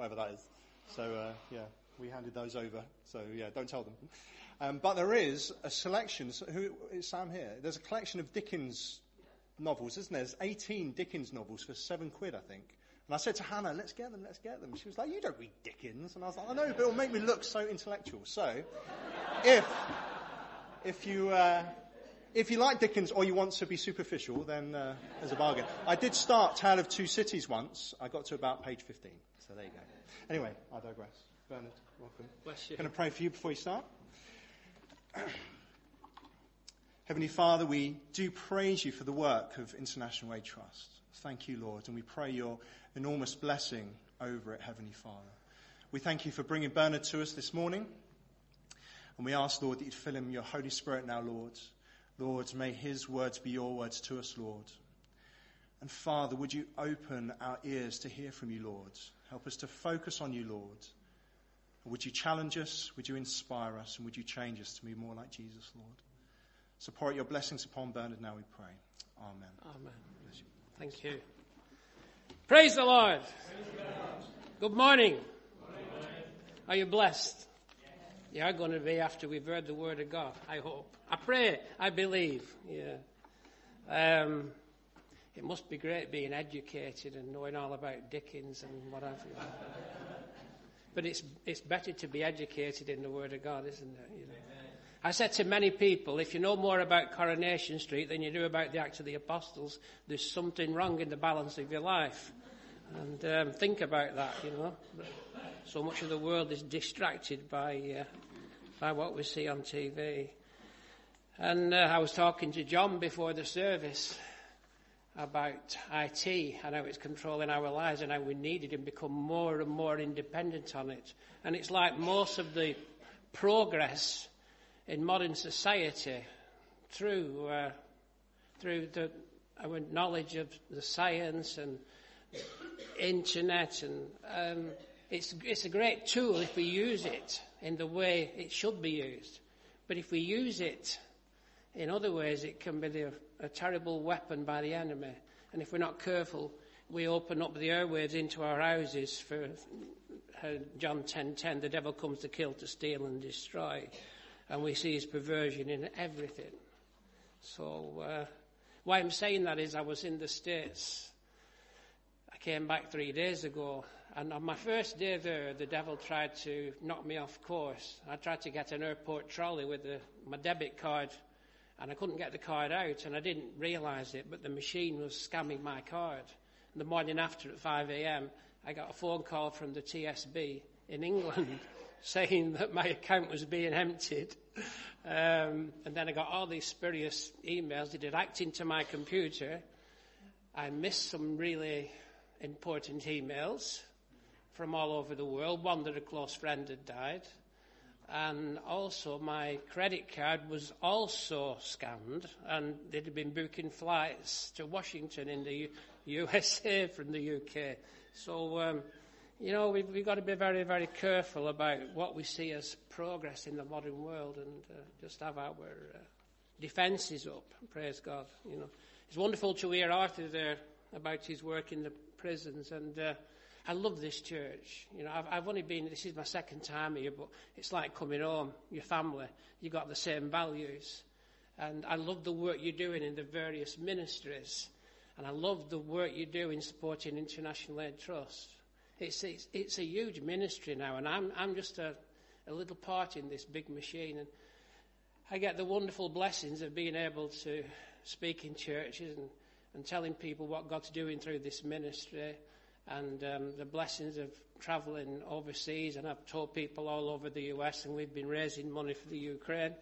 whatever that is. So uh, yeah, we handed those over. So yeah, don't tell them. Um, but there is a selection. So who is Sam here? There's a collection of Dickens novels, isn't there? There's 18 Dickens novels for seven quid, I think. And I said to Hannah, let's get them, let's get them. She was like, you don't read Dickens. And I was like, I know, but it'll make me look so intellectual. So, if, if you, uh, if you like Dickens or you want to be superficial, then uh, there's a bargain. I did start Tale of Two Cities once. I got to about page 15. So there you go. Anyway, I digress. Bernard, welcome. Bless you. Can I pray for you before you start? Heavenly Father, we do praise you for the work of International Aid Trust. Thank you, Lord, and we pray your enormous blessing over it, Heavenly Father. We thank you for bringing Bernard to us this morning, and we ask, Lord, that you'd fill him with your Holy Spirit now, Lord. Lord, may his words be your words to us, Lord. And Father, would you open our ears to hear from you, Lord? Help us to focus on you, Lord. Would you challenge us? Would you inspire us? And would you change us to be more like Jesus, Lord? Support your blessings upon Bernard now, we pray. Amen. Amen. Thank you. Praise the Lord. Good morning. Are you blessed? You are going to be after we've heard the word of God, I hope. I pray, I believe. Yeah. Um, it must be great being educated and knowing all about Dickens and what have you. But it's, it's better to be educated in the Word of God, isn't it? You know? I said to many people, if you know more about Coronation Street than you do about the Acts of the Apostles, there's something wrong in the balance of your life. And um, think about that, you know. So much of the world is distracted by, uh, by what we see on TV. And uh, I was talking to John before the service about IT and how it's controlling our lives and how we needed to become more and more independent on it. And it's like most of the progress in modern society through uh, through the our knowledge of the science and internet and um, it's it's a great tool if we use it in the way it should be used. But if we use it in other ways, it can be the, a terrible weapon by the enemy. And if we're not careful, we open up the airwaves into our houses for uh, John 10:10. the devil comes to kill, to steal, and destroy and we see his perversion in everything. So, uh, why I'm saying that is I was in the States. Came back three days ago, and on my first day there, the devil tried to knock me off course. I tried to get an airport trolley with the, my debit card, and I couldn't get the card out, and I didn't realize it, but the machine was scamming my card. And the morning after at 5 a.m., I got a phone call from the TSB in England saying that my account was being emptied. Um, and then I got all these spurious emails. They did act into my computer. I missed some really important emails from all over the world. One that a close friend had died. And also my credit card was also scanned and they'd have been booking flights to Washington in the U- USA from the UK. So, um, you know, we've, we've got to be very, very careful about what we see as progress in the modern world and uh, just have our uh, defences up. Praise God. You know, it's wonderful to hear Arthur there about his work in the prisons, and uh, I love this church. You know, I've, I've only been. This is my second time here, but it's like coming home. Your family, You've got the same values, and I love the work you're doing in the various ministries, and I love the work you do in supporting International Aid Trust. It's, it's, it's a huge ministry now, and I'm, I'm just a, a little part in this big machine. And I get the wonderful blessings of being able to speak in churches and, and telling people what God's doing through this ministry, and um, the blessings of travelling overseas. And I've told people all over the US, and we've been raising money for the Ukraine.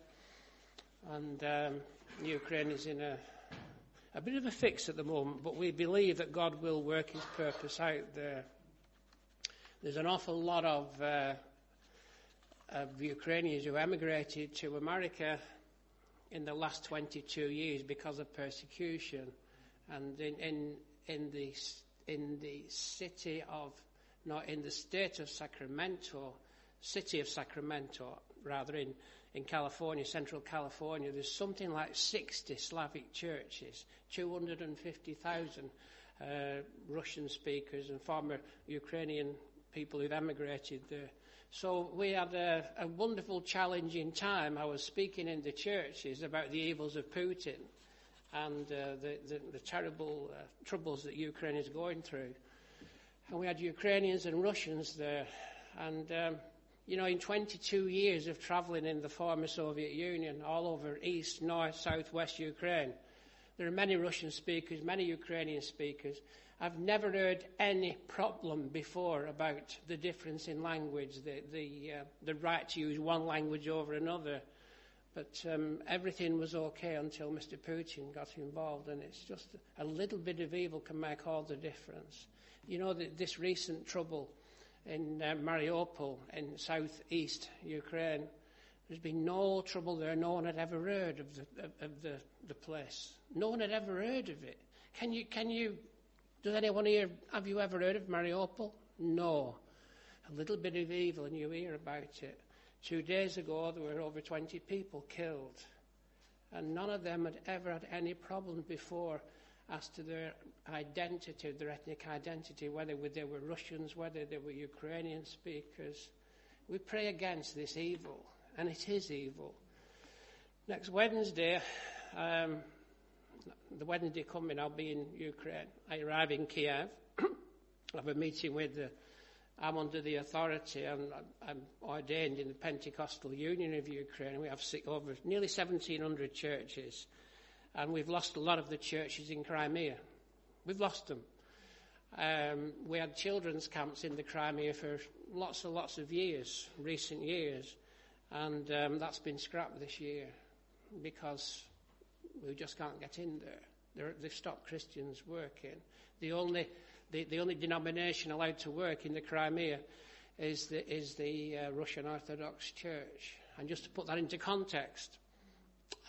And um, Ukraine is in a, a bit of a fix at the moment, but we believe that God will work his purpose out there. There's an awful lot of, uh, of Ukrainians who emigrated to America in the last 22 years because of persecution. And in, in, in, the, in the city of, not in the state of Sacramento, city of Sacramento, rather, in, in California, central California, there's something like 60 Slavic churches, 250,000 uh, Russian speakers and former Ukrainian people who'd emigrated there. So we had a, a wonderful, challenging time. I was speaking in the churches about the evils of Putin and uh, the, the, the, terrible uh, troubles that Ukraine is going through. And we had Ukrainians and Russians there. And, um, you know, in 22 years of traveling in the former Soviet Union, all over east, north, south, west Ukraine, there are many Russian speakers, many Ukrainian speakers. I've never heard any problem before about the difference in language, the, the, uh, the right to use one language over another. But um, everything was okay until Mr. Putin got involved, and it's just a little bit of evil can make all the difference. You know, the, this recent trouble in uh, Mariupol in southeast Ukraine, there's been no trouble there. No one had ever heard of the, of, the, the place. No one had ever heard of it. Can you, can you does anyone here, have you ever heard of Mariupol? No. A little bit of evil and you hear about it. Two days ago, there were over 20 people killed. And none of them had ever had any problem before as to their identity, their ethnic identity, whether they were Russians, whether they were Ukrainian speakers. We pray against this evil, and it is evil. Next Wednesday, um, the Wednesday coming, I'll be in Ukraine. I arrive in Kiev. I have a meeting with the, I'm under the authority, and I'm ordained in the Pentecostal Union of Ukraine. We have over nearly 1,700 churches, and we've lost a lot of the churches in Crimea. We've lost them. Um, we had children's camps in the Crimea for lots and lots of years, recent years, and um, that's been scrapped this year because we just can't get in there. They're, they've stopped Christians working. The only, the, the only denomination allowed to work in the Crimea is the, is the uh, Russian Orthodox Church. And just to put that into context,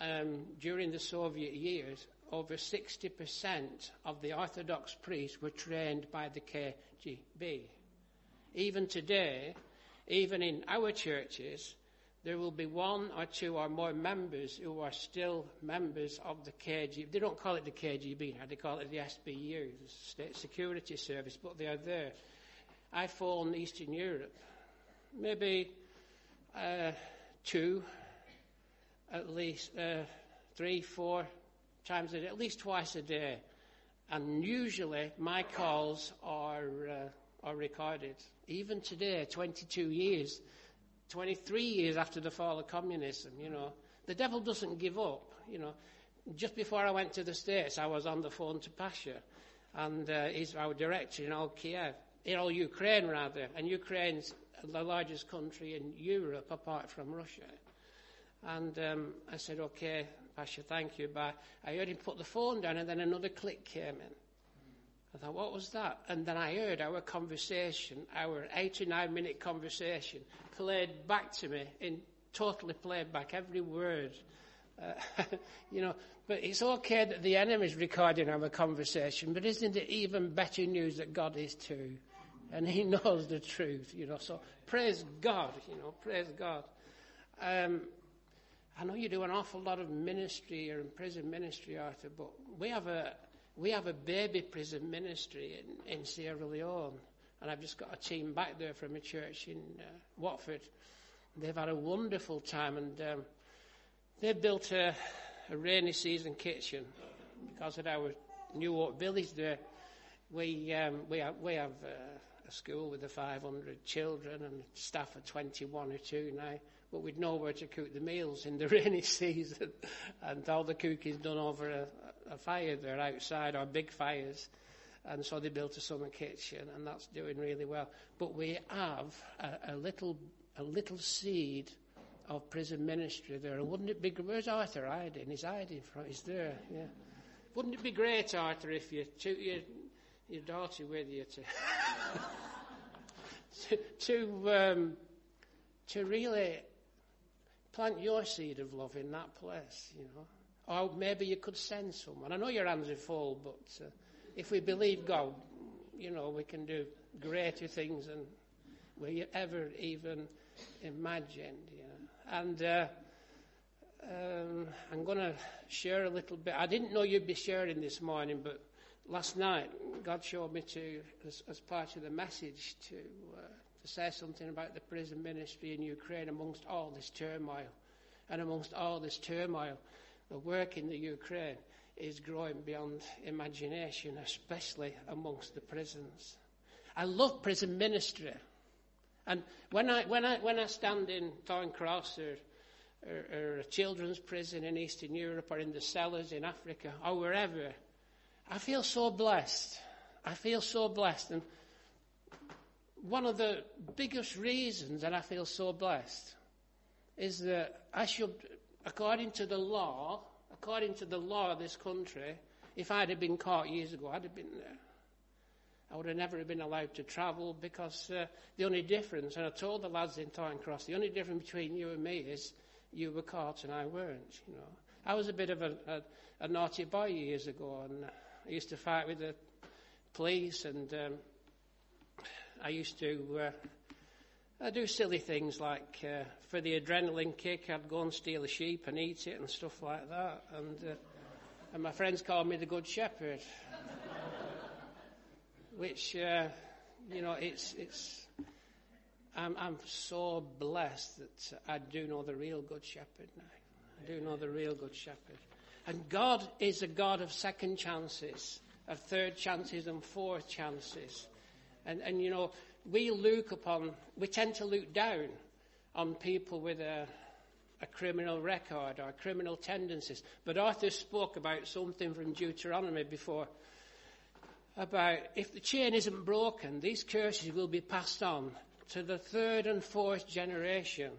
um, during the Soviet years, over 60% of the Orthodox priests were trained by the KGB. Even today, even in our churches, there will be one or two or more members who are still members of the KGB. They don't call it the KGB now, they call it the SBU, the State Security Service, but they are there. I fall in Eastern Europe, maybe uh, two, at least uh, three, four times a day, at least twice a day. And usually my calls are, uh, are recorded. Even today, 22 years 23 years after the fall of communism, you know. The devil doesn't give up, you know. Just before I went to the States, I was on the phone to Pasha, and uh, he's our director in all Kiev, in all Ukraine rather, and Ukraine's the largest country in Europe apart from Russia. And um, I said, okay, Pasha, thank you, but I heard him put the phone down, and then another click came in. I thought, what was that? And then I heard our conversation, our 89 minute conversation, played back to me in totally played back, every word. Uh, you know, but it's okay that the enemy's recording our conversation, but isn't it even better news that God is too? And he knows the truth, you know, so praise God, you know, praise God. Um, I know you do an awful lot of ministry or in prison ministry, Arthur, but we have a, we have a baby prison ministry in, in Sierra Leone, and I've just got a team back there from a church in uh, Watford. They've had a wonderful time, and um, they've built a, a, rainy season kitchen because of our new Oak Village there. We um, we have, we have uh, a school with the 500 children and staff of 21 or two now but we'd know where to cook the meals in the rainy season. and all the cooking's done over a, a fire there outside, or big fires. And so they built a summer kitchen, and that's doing really well. But we have a, a little, a little seed of prison ministry there. Wouldn't it be, where's Arthur hiding? He's hiding from, he's there, yeah. Wouldn't it be great, Arthur, if you took your, your daughter with you to, to, to, um, to really plant your seed of love in that place, you know. Or maybe you could send someone. I know your hands are full, but uh, if we believe God, you know, we can do greater things than we ever even imagined, you know. And uh, um, I'm going to share a little bit. I didn't know you'd be sharing this morning, but last night, God showed me to, as, as part of the message, to, uh, to say something about the prison ministry in Ukraine amongst all this turmoil. And amongst all this turmoil, the work in the Ukraine is growing beyond imagination, especially amongst the prisons. I love prison ministry. And when I, when I, when I stand in Thorn Cross or, or, or a children's prison in Eastern Europe or in the cellars in Africa or wherever, I feel so blessed. I feel so blessed. And one of the biggest reasons that I feel so blessed is that I should, according to the law, according to the law of this country, if I'd have been caught years ago, I'd have been there. I would have never been allowed to travel because uh, the only difference, and I told the lads in Cross, the only difference between you and me is you were caught and I weren't. You know, I was a bit of a, a, a naughty boy years ago, and I used to fight with the police, and um, I used to uh, I do silly things like uh, for the adrenaline kick, I'd go and steal a sheep and eat it and stuff like that, and uh, and my friends called me the Good Shepherd which, uh, you know, it's, it's, I'm, I'm so blessed that I do know the real Good Shepherd now. I do know the real Good Shepherd. And God is a God of second chances, of third chances and fourth chances. And, and you know, we look upon, we tend to look down on people with a, a criminal record or criminal tendencies. But Arthur spoke about something from Deuteronomy before about if the chain isn't broken, these curses will be passed on to the third and fourth generation.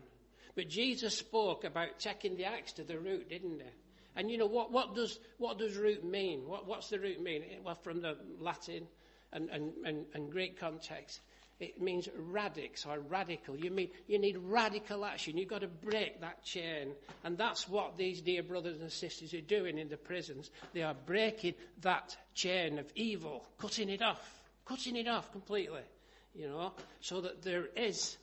But Jesus spoke about taking the axe to the root, didn't he? And you know, what, what, does, what does root mean? What, what's the root mean? Well, from the Latin and, and, and, and Greek context, it means radix or radical. You mean you need radical action. You've got to break that chain. And that's what these dear brothers and sisters are doing in the prisons. They are breaking that chain of evil, cutting it off, cutting it off completely, you know, so that there is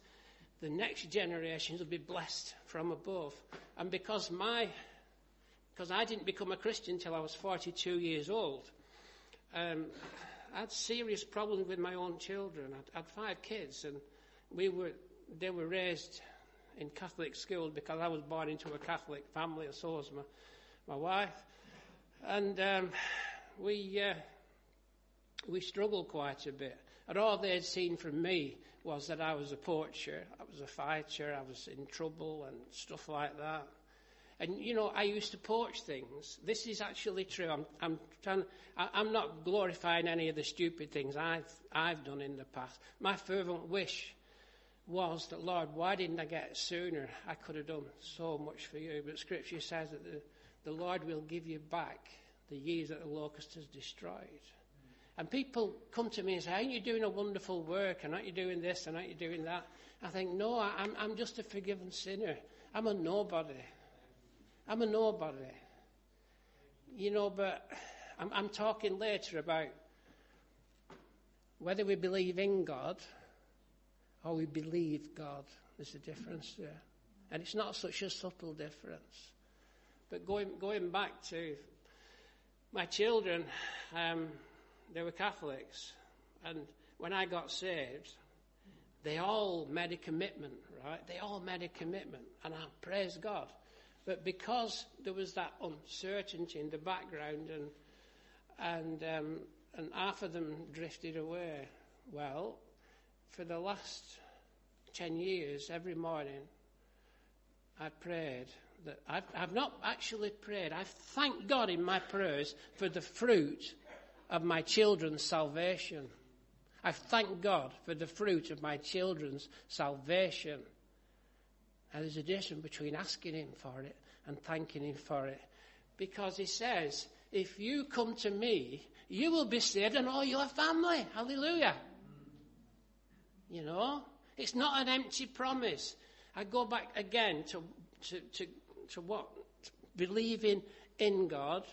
the next generations will be blessed from above. And because my, because I didn't become a Christian until I was 42 years old, um, I had serious problems with my own children. I had five kids, and we were they were raised in Catholic schools because I was born into a Catholic family, and so was my my wife, and um, we uh, we struggled quite a bit. And all they had seen from me was that I was a poacher, I was a fighter, I was in trouble and stuff like that. And you know, I used to poach things. This is actually true. I'm, I'm trying. I, I'm not glorifying any of the stupid things I've I've done in the past. My fervent wish was that Lord, why didn't I get it sooner? I could have done so much for you. But Scripture says that the, the Lord will give you back the years that the locust has destroyed. And people come to me and say, Aren't you doing a wonderful work? And aren't you doing this? And aren't you doing that? I think, No, I'm, I'm just a forgiven sinner. I'm a nobody. I'm a nobody. You know, but I'm, I'm talking later about whether we believe in God or we believe God. There's a difference there. And it's not such a subtle difference. But going, going back to my children, um, they were Catholics. And when I got saved, they all made a commitment, right? They all made a commitment. And I praise God. But because there was that uncertainty in the background and, and, um, and half of them drifted away, well, for the last 10 years, every morning, I prayed that I've, I've not actually prayed. I've thanked God in my prayers for the fruit of my children's salvation. I've thanked God for the fruit of my children's salvation. And there's a difference between asking Him for it and thanking Him for it. Because He says, if you come to me, you will be saved and all your family. Hallelujah. You know, it's not an empty promise. I go back again to, to, to, to what? Believing in God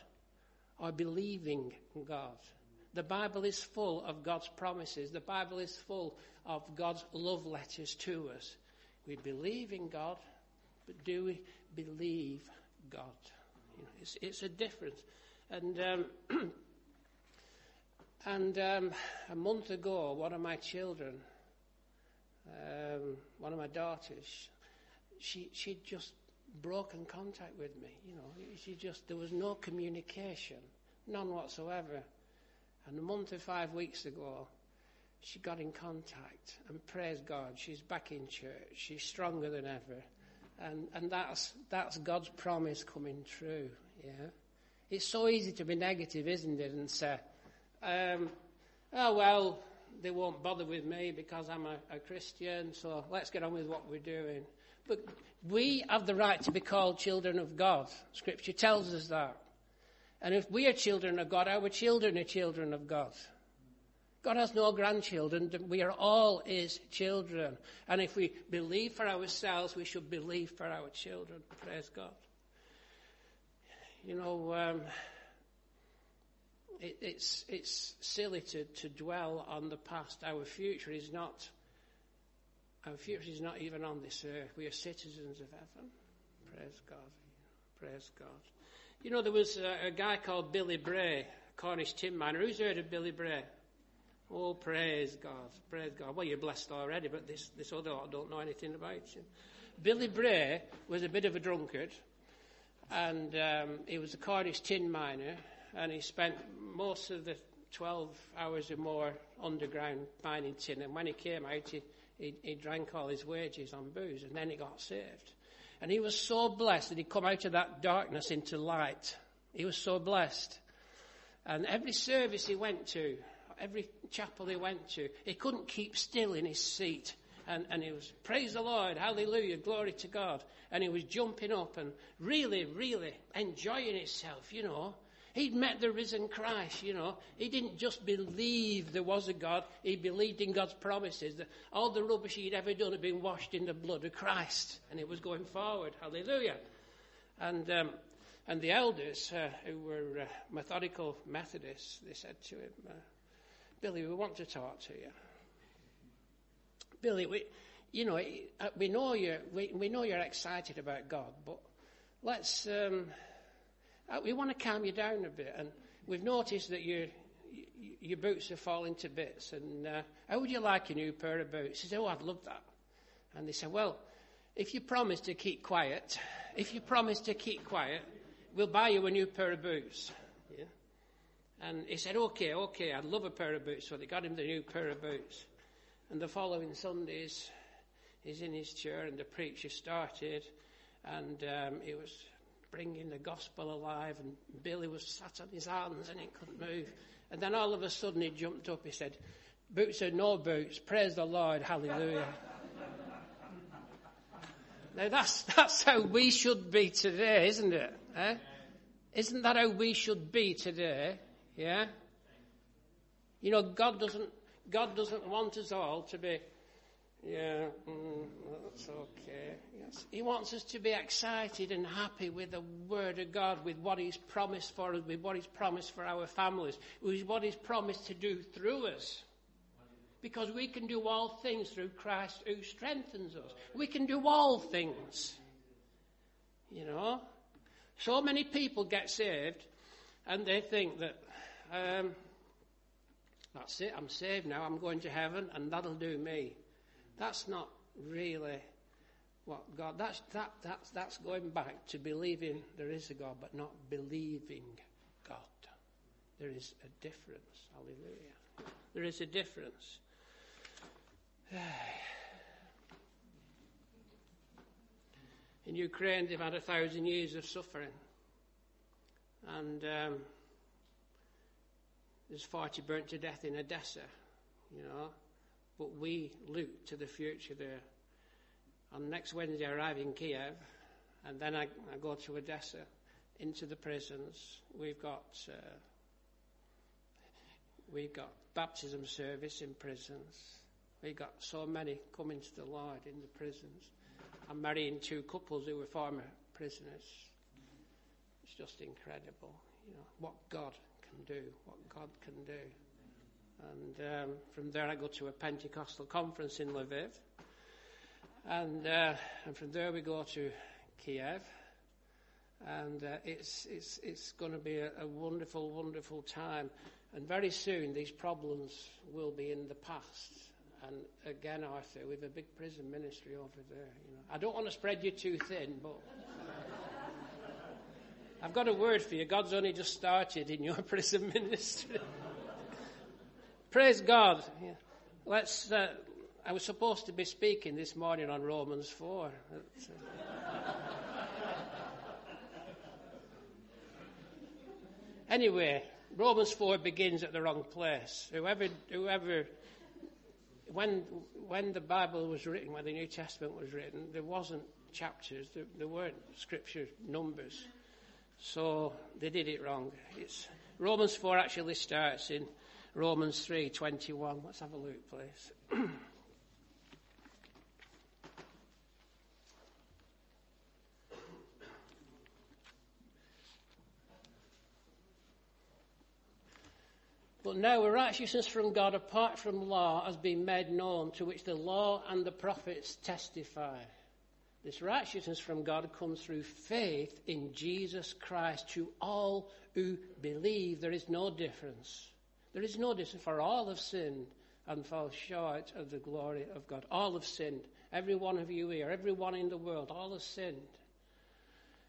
or believing God. The Bible is full of God's promises. The Bible is full of God's love letters to us. We believe in God, but do we believe God? You know, it's, it's, a difference. And um, And um, a month ago, one of my children, um, one of my daughters, she she'd just broken contact with me. You know, she just there was no communication, none whatsoever. And a month or five weeks ago, she got in contact, and praise God, she's back in church. She's stronger than ever, and and that's that's God's promise coming true. Yeah, it's so easy to be negative, isn't it, and say, um, "Oh well, they won't bother with me because I'm a, a Christian, so let's get on with what we're doing." But we have the right to be called children of God. Scripture tells us that. And if we are children of God, our children are children of God. God has no grandchildren. We are all His children. And if we believe for ourselves, we should believe for our children. Praise God. You know, um, it, it's, it's silly to, to dwell on the past. Our future is not our future is not even on this earth. We are citizens of heaven. Praise God. Praise God. You know, there was a, a guy called Billy Bray, Cornish tin miner. Who's heard of Billy Bray? Oh, praise God. Praise God. Well, you're blessed already, but this, this other lot don't know anything about you. Billy Bray was a bit of a drunkard, and um, he was a Cornish tin miner, and he spent most of the 12 hours or more underground mining tin, and when he came out, he he, he drank all his wages on booze and then he got saved. And he was so blessed that he'd come out of that darkness into light. He was so blessed. And every service he went to, every chapel he went to, he couldn't keep still in his seat. And, and he was, praise the Lord, hallelujah, glory to God. And he was jumping up and really, really enjoying himself, you know. He'd met the risen Christ, you know. He didn't just believe there was a God, he believed in God's promises. That all the rubbish he'd ever done had been washed in the blood of Christ, and it was going forward. Hallelujah. And, um, and the elders, uh, who were uh, methodical Methodists, they said to him, uh, Billy, we want to talk to you. Billy, we, you know, uh, we know you're, we, we know you're excited about God, but let's, um, uh, we want to calm you down a bit. And we've noticed that your, your boots are falling to bits. And uh, how would you like a new pair of boots? He said, Oh, I'd love that. And they said, Well, if you promise to keep quiet, if you promise to keep quiet, we'll buy you a new pair of boots. Yeah? And he said, Okay, okay, I'd love a pair of boots. So they got him the new pair of boots. And the following Sundays, he's in his chair and the preacher started. And um, he was bringing the gospel alive, and Billy was sat on his hands and he couldn't move. And then all of a sudden he jumped up. He said, Boots or no boots, praise the Lord, hallelujah. now that's, that's how we should be today, isn't it? Eh? Isn't that how we should be today? Yeah? You know, God doesn't, God doesn't want us all to be yeah, mm, that's okay. Yes. He wants us to be excited and happy with the Word of God, with what He's promised for us, with what He's promised for our families, with what He's promised to do through us. Because we can do all things through Christ who strengthens us. We can do all things. You know? So many people get saved and they think that, um, that's it, I'm saved now, I'm going to heaven and that'll do me. That's not really what God, that's, that, that's, that's going back to believing there is a God, but not believing God. There is a difference. Hallelujah. There is a difference. In Ukraine, they've had a thousand years of suffering. And um, there's 40 burnt to death in Odessa, you know. But we look to the future there. On next Wednesday, I arrive in Kiev, and then I, I go to Odessa, into the prisons. We've got uh, we've got baptism service in prisons. We've got so many coming to the Lord in the prisons. I'm marrying two couples who were former prisoners. It's just incredible, you know, what God can do, what God can do. And um, from there, I go to a Pentecostal conference in Lviv. And, uh, and from there, we go to Kiev. And uh, it's, it's, it's going to be a, a, wonderful, wonderful time. And very soon these problems will be in the past. And again, Arthur, we have a big prison ministry over there. You know. I don't want to spread you too thin, but I've got a word for you. God's only just started in your prison ministry. Praise God. Let's. Uh, I was supposed to be speaking this morning on Romans four. anyway, Romans 4 begins at the wrong place. Whoever, whoever, when, when the Bible was written, when the New Testament was written, there wasn't chapters, there, there weren't scripture numbers. So they did it wrong. It's, Romans 4 actually starts in Romans 3:21. Let's have a look, please. But now a righteousness from God apart from law has been made known, to which the law and the prophets testify. This righteousness from God comes through faith in Jesus Christ to all who believe. There is no difference. There is no difference, for all have sinned and fall short of the glory of God. All have sinned. Every one of you here, every one in the world, all have sinned.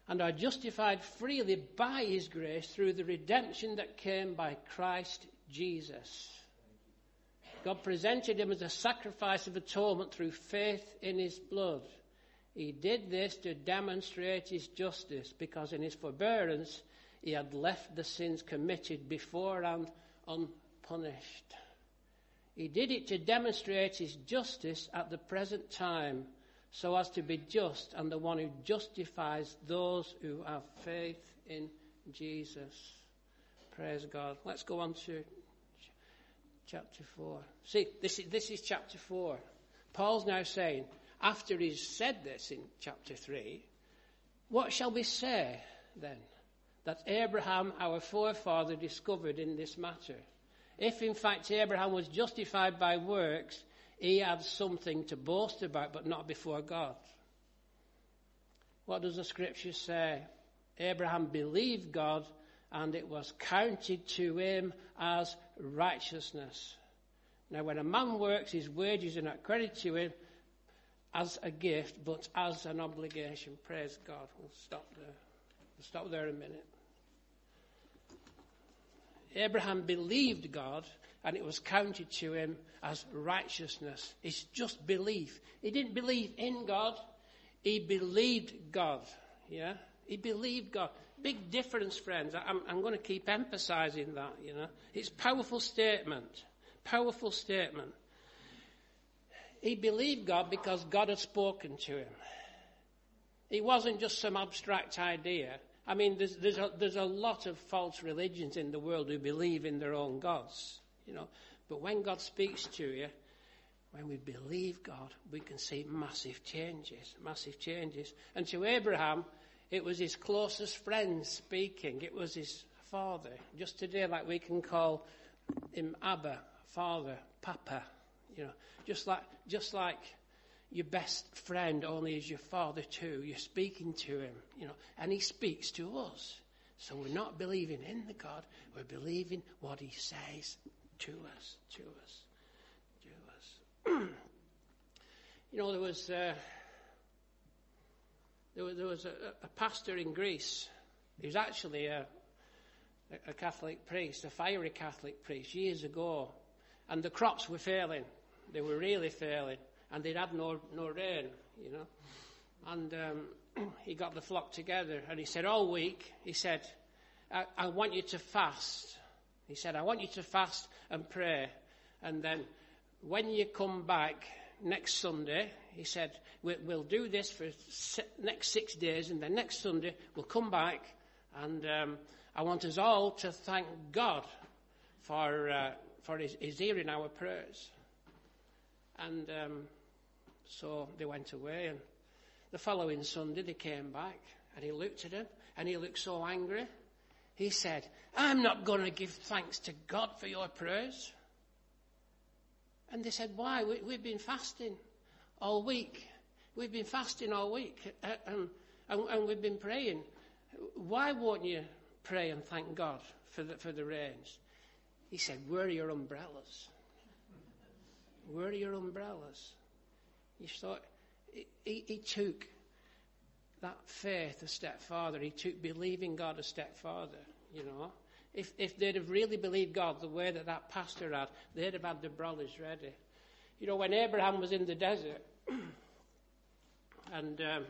And are justified freely by His grace through the redemption that came by Christ Jesus. God presented him as a sacrifice of atonement through faith in his blood. He did this to demonstrate his justice because in his forbearance he had left the sins committed beforehand unpunished. He did it to demonstrate his justice at the present time so as to be just and the one who justifies those who have faith in Jesus. Praise God. Let's go on to chapter 4. See, this is, this is chapter 4. Paul's now saying, after he's said this in chapter 3, what shall we say then that Abraham, our forefather, discovered in this matter? If in fact Abraham was justified by works, he had something to boast about, but not before God. What does the scripture say? Abraham believed God and it was counted to him as righteousness. Now, when a man works, his wages are not credited to him as a gift, but as an obligation. Praise God. We'll stop there. We'll stop there a minute. Abraham believed God, and it was counted to him as righteousness. It's just belief. He didn't believe in God, he believed God. Yeah? He believed God. Big difference, friends. I'm, I'm going to keep emphasizing that, you know. It's powerful statement. Powerful statement. He believed God because God had spoken to him. It wasn't just some abstract idea. I mean, there's, there's, a, there's a lot of false religions in the world who believe in their own gods, you know. But when God speaks to you, when we believe God, we can see massive changes, massive changes. And to Abraham, it was his closest friend speaking. It was his father. Just today, like we can call him Abba, father, Papa. You know, just like, just like your best friend only is your father too. You're speaking to him, you know, and he speaks to us. So we're not believing in the God, we're believing what he says to us, to us, to us. you know, there was, uh, there was, there was a, a, pastor in Greece. He was actually a, a Catholic priest, a fiery Catholic priest, years ago. And the crops were failing. They were really failing. And they'd had no, no rain, you know. And um, he got the flock together and he said, all week, he said, I, I want you to fast. He said, I want you to fast and pray. And then when you come back next Sunday, he said, we'll do this for next six days, and then next Sunday we'll come back, and um, I want us all to thank God for uh, for his, his, hearing our prayers. And um, so they went away, and the following Sunday they came back, and he looked at him, and he looked so angry. He said, "I'm not going to give thanks to God for your prayers." And they said, "Why? We, we've been fasting." all week. We've been fasting all week uh, and, and, and, we've been praying. Why won't you pray and thank God for the, for the rains? He said, Where are your umbrellas? Where are your umbrellas? You thought, he, he took that faith a step farther. He took believing God a step farther, you know. If, if they'd have really believed God the way that that pastor had, they'd have had the umbrellas ready. You know, when Abraham was in the desert, and um,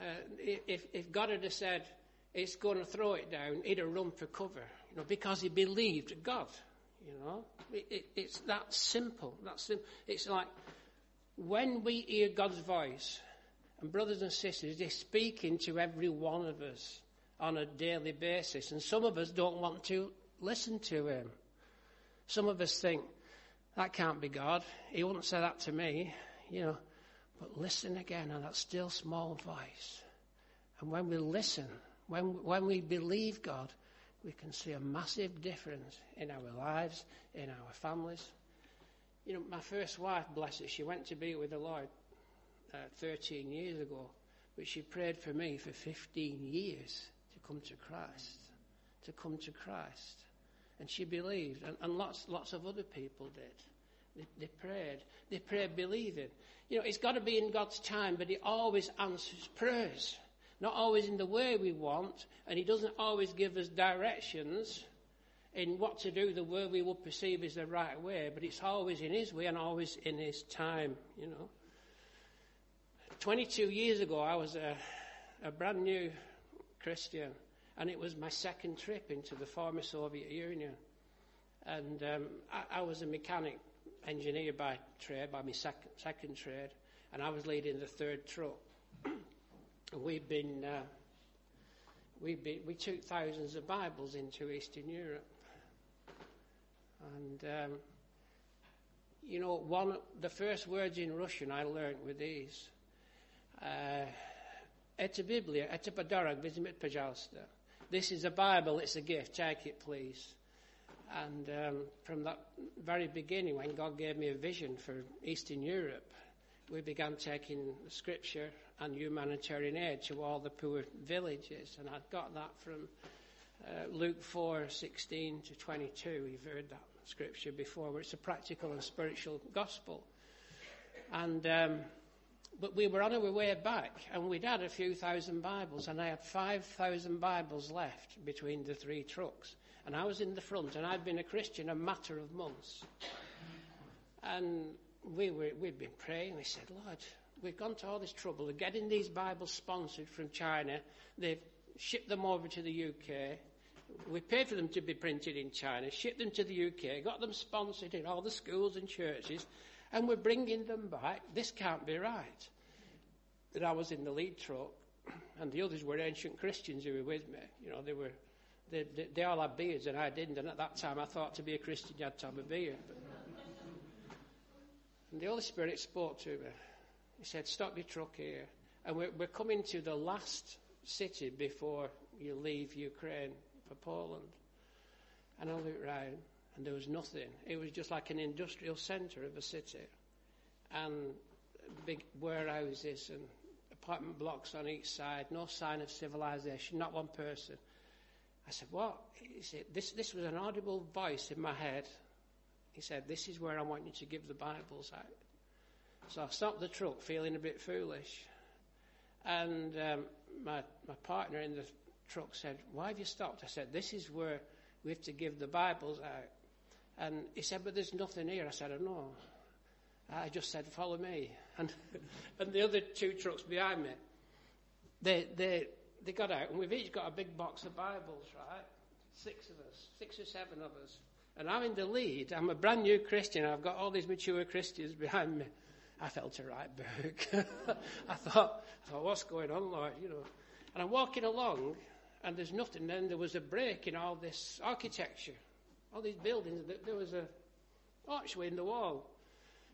uh, if, if God had said, it's going to throw it down, he'd have run for cover, you know, because he believed God, you know. It, it, it's that simple. That's sim- It's like when we hear God's voice, and brothers and sisters, He's speaking to every one of us on a daily basis, and some of us don't want to listen to Him. Some of us think, that can't be God. He wouldn't say that to me, you know. But listen again on that still small voice. And when we listen, when, when we believe God, we can see a massive difference in our lives, in our families. You know, my first wife, bless her, she went to be with the Lord uh, 13 years ago, but she prayed for me for 15 years to come to Christ, to come to Christ. And she believed, and, and lots, lots of other people did. They, they prayed. They prayed believing. You know, it's got to be in God's time, but He always answers prayers. Not always in the way we want, and He doesn't always give us directions in what to do the way we would perceive is the right way, but it's always in His way and always in His time, you know. 22 years ago, I was a, a brand new Christian, and it was my second trip into the former Soviet Union. And um, I, I, was a mechanic engineer by trade, by my second, second trade, and I was leading the third truck. we've been, uh, we've been, we took thousands of Bibles into Eastern Europe. And, um, you know, one, the first words in Russian I learned were these. Это Библия, это подарок, возьмите, пожалуйста. This is a Bible, it's a gift, take it please. And um, from that very beginning, when God gave me a vision for Eastern Europe, we began taking scripture and humanitarian aid to all the poor villages. And I got that from uh, Luke 4 16 to 22. You've heard that scripture before, where it's a practical and spiritual gospel. And um, but we were on our way back, and we'd had a few thousand Bibles, and I had 5,000 Bibles left between the three trucks. And I was in the front, and I'd been a Christian a matter of months. And we were, we'd been praying. We said, Lord, we've gone to all this trouble of getting these Bibles sponsored from China. They've shipped them over to the UK. We paid for them to be printed in China, shipped them to the UK, got them sponsored in all the schools and churches and we're bringing them back. This can't be right. That I was in the lead truck, and the others were ancient Christians who were with me. You know, they were, they, they, they all had beards, and I didn't. And at that time, I thought to be a Christian, you had to have a beard. But, and the Holy Spirit spoke to me. He said, "Stop your truck here." And we're, we're coming to the last city before you leave Ukraine for Poland. And I looked round, and there was nothing. It was just like an industrial centre of a city, and big warehouses and apartment blocks on each side, no sign of civilization, not one person. I said, What? He said, this, this was an audible voice in my head. He said, This is where I want you to give the Bibles out. So I stopped the truck feeling a bit foolish. And um, my, my partner in the truck said, Why have you stopped? I said, This is where we have to give the Bibles out. And he said, But there's nothing here. I said, I know. I just said, Follow me. And, and the other two trucks behind me, they, they, they got out, and we've each got a big box of Bibles, right? Six of us, six or seven of us. And I'm in the lead. I'm a brand new Christian. I've got all these mature Christians behind me. I felt a right berg. I thought, I thought, what's going on, Lord? You know. And I'm walking along, and there's nothing. Then there was a break in all this architecture all these buildings, there was a archway in the wall.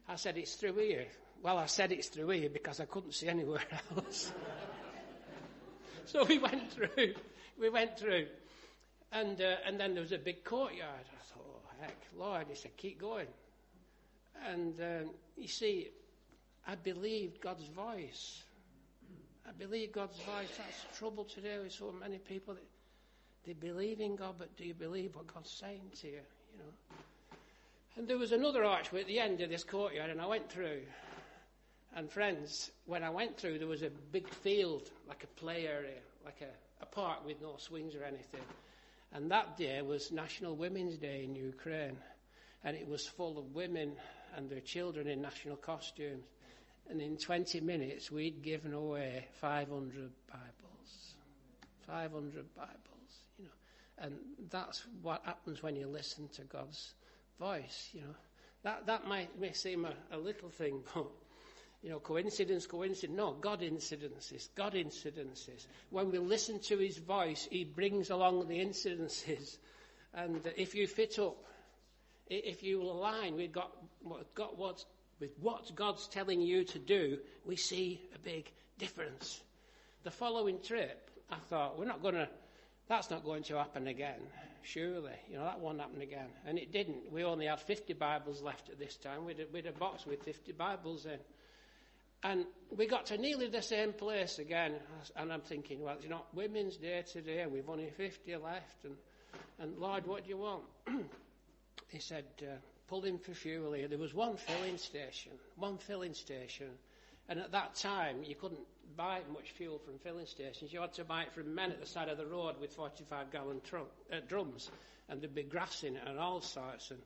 I said, it's through here. Well, I said it's through here because I couldn't see anywhere else. so we went through. We went through. And, uh, and then there was a big courtyard. I thought, oh, heck, Lord. He said, keep going. And um, you see, I believed God's voice. I believe God's voice. That's trouble today with so many people. They believe in God, but do you believe what God's saying to you? You know. And there was another archway at the end of this courtyard, and I went through. And friends, when I went through, there was a big field, like a play area, like a, a park with no swings or anything. And that day was National Women's Day in Ukraine. And it was full of women and their children in national costumes. And in 20 minutes, we'd given away 500 Bibles. 500 Bibles, you know. And that's what happens when you listen to God's voice, you know. That, that might may seem a, a little thing, but you know, coincidence, coincidence. No, God incidences, God incidences. When we listen to His voice, He brings along the incidences. And if you fit up, if you align with God, got what's, with what God's telling you to do, we see a big difference. The following trip, I thought, we're not going to, that's not going to happen again, surely. You know, that won't happen again. And it didn't. We only had 50 Bibles left at this time. We had, a box with 50 Bibles in. And we got to nearly the same place again. And I'm thinking, well, you know, Women's Day today, we've only 50 left. And, and Lord, what do you want? he said, uh, pull in for fuel here. There was one filling station, one filling station. And at that time, you couldn't buy much fuel from filling stations. You had to buy it from men at the side of the road with 45 gallon uh, drums. And there'd be grass in it and all sorts. And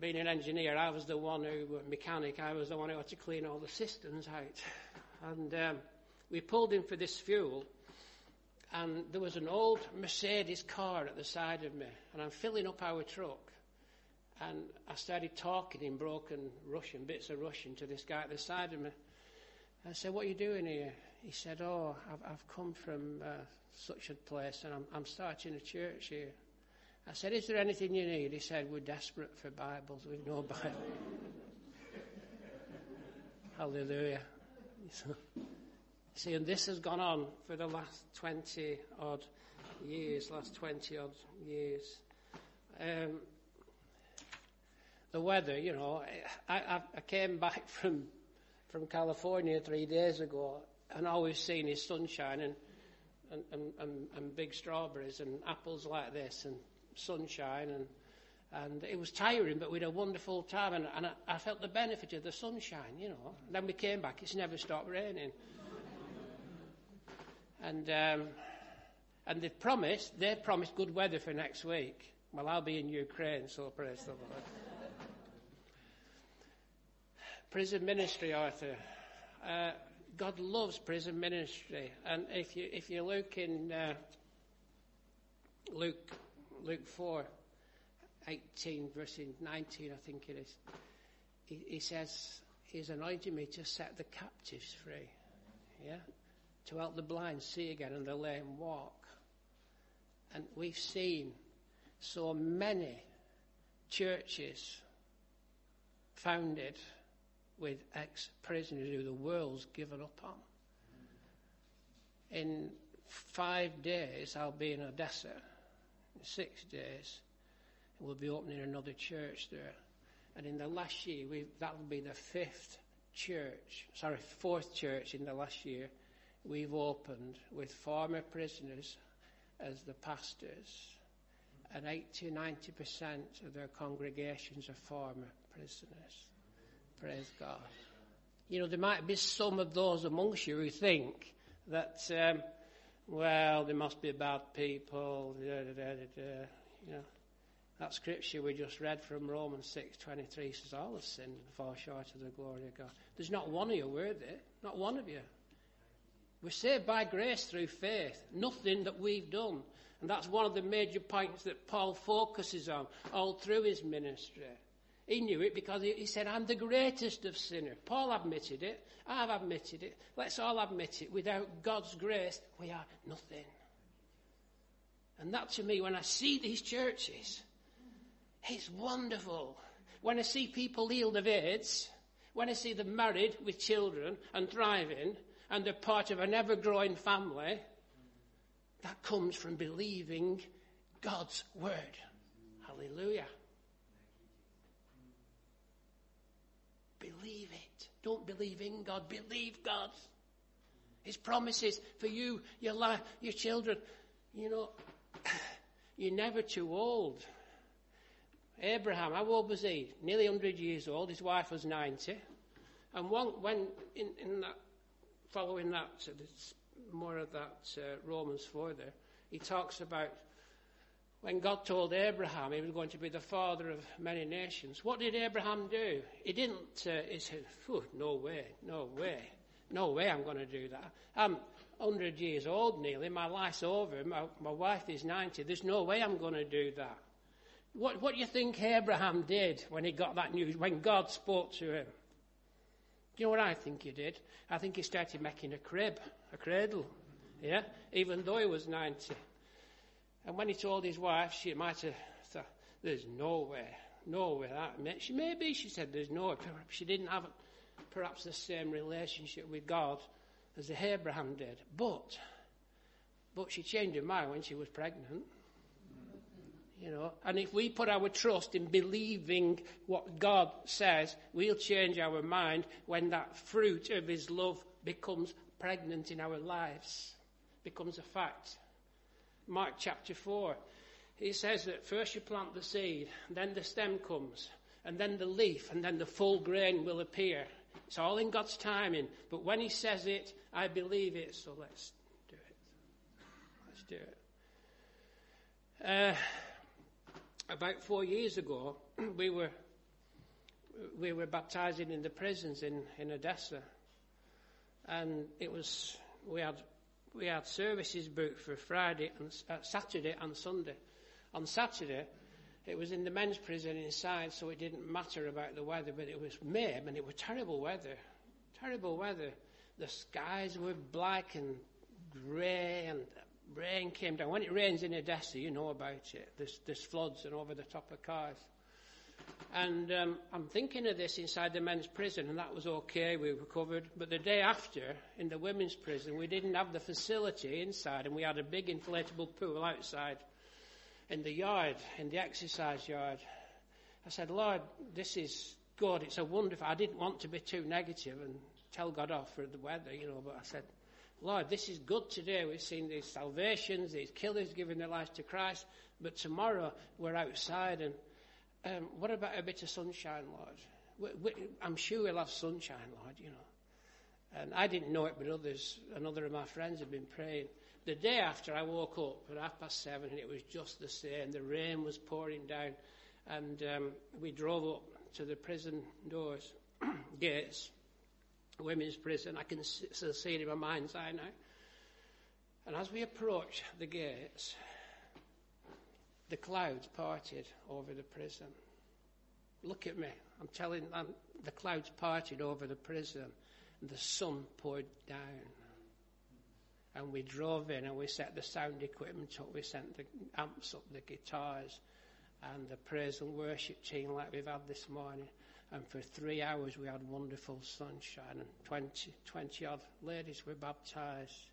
being an engineer, I was the one who, mechanic, I was the one who had to clean all the cisterns out. And um, we pulled in for this fuel, and there was an old Mercedes car at the side of me, and I'm filling up our truck. And I started talking in broken Russian, bits of Russian, to this guy at the side of me. I said, What are you doing here? He said, Oh, I've, I've come from uh, such a place, and I'm, I'm starting a church here. I said, Is there anything you need? He said, We're desperate for Bibles. We've no Bible. Hallelujah. See, and this has gone on for the last 20 odd years, last 20 odd years. Um, the weather, you know, I, I, I, came back from, from California three days ago and all we've seen is sunshine and, and, and, and, and big strawberries and apples like this and sunshine and and it was tiring, but we had a wonderful time, and, and I, I, felt the benefit of the sunshine, you know. And then we came back; it's never stopped raining. and um, and they promised they promised good weather for next week. Well, I'll be in Ukraine, so praise the Lord. Prison ministry, Arthur. Uh, God loves prison ministry, and if you if you look in uh, Luke Luke 4, 18, verse 19, I think it is. He, he says, He's anointed me to set the captives free. Yeah? To help the blind see again and the lame walk. And we've seen so many churches founded with ex prisoners who the world's given up on. In five days, I'll be in Odessa In six days, we'll be opening another church there. And in the last year, that'll be the fifth church, sorry, fourth church in the last year we've opened with former prisoners as the pastors. And 80 90% of their congregations are former prisoners. Praise God. You know, there might be some of those amongst you who think that um, well, they must be bad people. Da, da, da, you know, that scripture we just read from Romans six twenty three says all have sinned and fall short of the glory of God. There's not one of you worthy, not one of you. We're saved by grace through faith, nothing that we've done. And that's one of the major points that Paul focuses on all through his ministry. He knew it because he, said, I'm the greatest of sinners. Paul admitted it. I've admitted it. Let's all admit it. Without God's grace, we are nothing. And that to me, when I see these churches, it's wonderful. When I see people healed of AIDS, when I see them married with children and thriving, and they're part of an ever growing family, that comes from believing God's word. Hallelujah. Believe it. Don't believe in God. Believe God. His promises for you, your life, your children. You know, You're never too old. Abraham, how old was he? Nearly 100 years old. His wife was 90. And one, when in, in that, following that, so there's more of that uh, Romans 4 there, he talks about when God told Abraham he was going to be the father of many nations. What did Abraham do? He didn't, uh, he said, no way, no way, no way I'm going to do that. I'm 100 years old nearly, my life's over, my, my wife is 90, there's no way I'm going to do that. What, what do you think Abraham did when he got that news, when God spoke to him? Do you know what I think he did? I think he started making a crib, a cradle, yeah, even though he was 90. And when he told his wife, she might have thought, there's no way, no way that. She, maybe she said there's no way. She didn't have perhaps the same relationship with God as Abraham did. But, but she changed her mind when she was pregnant. You know, and if we put our trust in believing what God says, we'll change our mind when that fruit of His love becomes pregnant in our lives, becomes a fact. Mark chapter 4, he says that first you plant the seed, then the stem comes, and then the leaf, and then the full grain will appear. It's all in God's timing, but when He says it, I believe it, so let's do it. Let's do it. Uh, about four years ago, we were we were baptizing in the prisons in, in Odessa, and it was we had we had services booked for Friday and uh, Saturday and Sunday. On Saturday, it was in the men's prison inside, so it didn't matter about the weather, but it was May, and it was terrible weather, terrible weather. The skies were black and grey, and rain came down. When it rains in Odessa, you know about it. There's, there's floods and over the top of cars. And um, I'm thinking of this inside the men's prison, and that was okay, we recovered. But the day after, in the women's prison, we didn't have the facility inside, and we had a big inflatable pool outside in the yard, in the exercise yard. I said, Lord, this is good. It's a wonderful. I didn't want to be too negative and tell God off for the weather, you know, but I said, Lord, this is good today. We've seen these salvations, these killers giving their lives to Christ, but tomorrow we're outside and um, what about a bit of sunshine, Lord? We, we, I'm sure we'll have sunshine, Lord, you know. And I didn't know it, but others, another of my friends had been praying. The day after, I woke up at half past seven, and it was just the same. The rain was pouring down, and um, we drove up to the prison doors, gates, women's prison. I can still see it in my mind's eye now. And as we approached the gates, the clouds parted over the prison. Look at me. I'm telling them, the clouds parted over the prison and the sun poured down. And we drove in and we set the sound equipment up. We sent the amps up, the guitars and the praise and worship team like we've had this morning. And for three hours we had wonderful sunshine and 20, 20 odd ladies were baptized.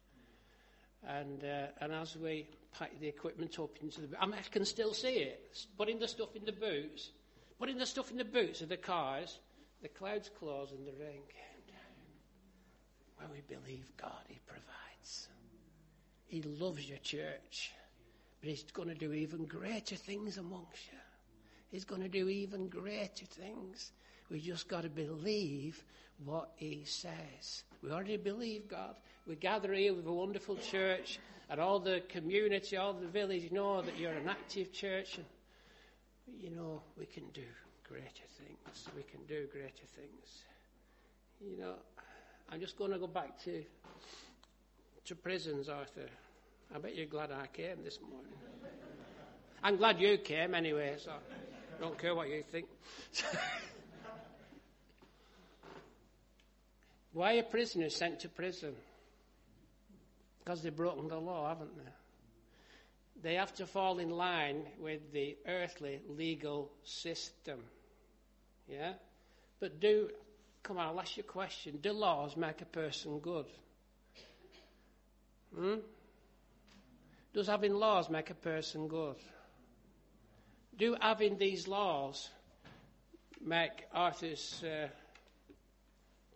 And, uh, and as we packed the equipment up into the, I, mean, I can still see it, putting the stuff in the boots, putting the stuff in the boots of the cars, the clouds closed and the rain came down. When we believe God, He provides. He loves your church, but He's going to do even greater things amongst you. He's going to do even greater things. We just got to believe what He says. We already believe God. We gather here with a wonderful church, and all the community, all the village know that you're an active church, and you know we can do greater things. We can do greater things. You know, I'm just going to go back to to prisons, Arthur. I bet you're glad I came this morning. I'm glad you came anyway, so I don't care what you think. Why are prisoners sent to prison? Because they've broken the law, haven't they? They have to fall in line with the earthly legal system. Yeah? But do, come on, I'll ask you a question. Do laws make a person good? Hmm? Does having laws make a person good? Do having these laws make Arthur's uh,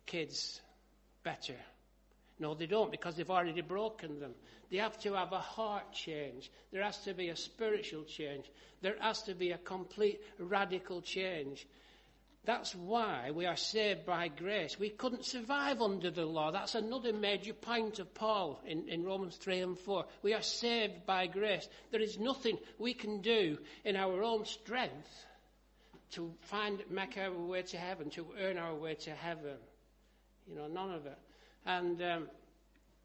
kids better? No, they don't because they've already broken them. They have to have a heart change. There has to be a spiritual change. There has to be a complete radical change. That's why we are saved by grace. We couldn't survive under the law. That's another major point of Paul in, in Romans 3 and 4. We are saved by grace. There is nothing we can do in our own strength to find, make our way to heaven, to earn our way to heaven. You know, none of it. And um,